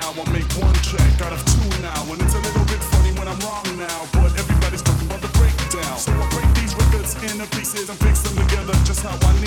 now. I make one track out of two now. And it's a little bit funny when I'm wrong now. But everybody's talking about the breakdown. So I break these records into pieces and fix them together just how I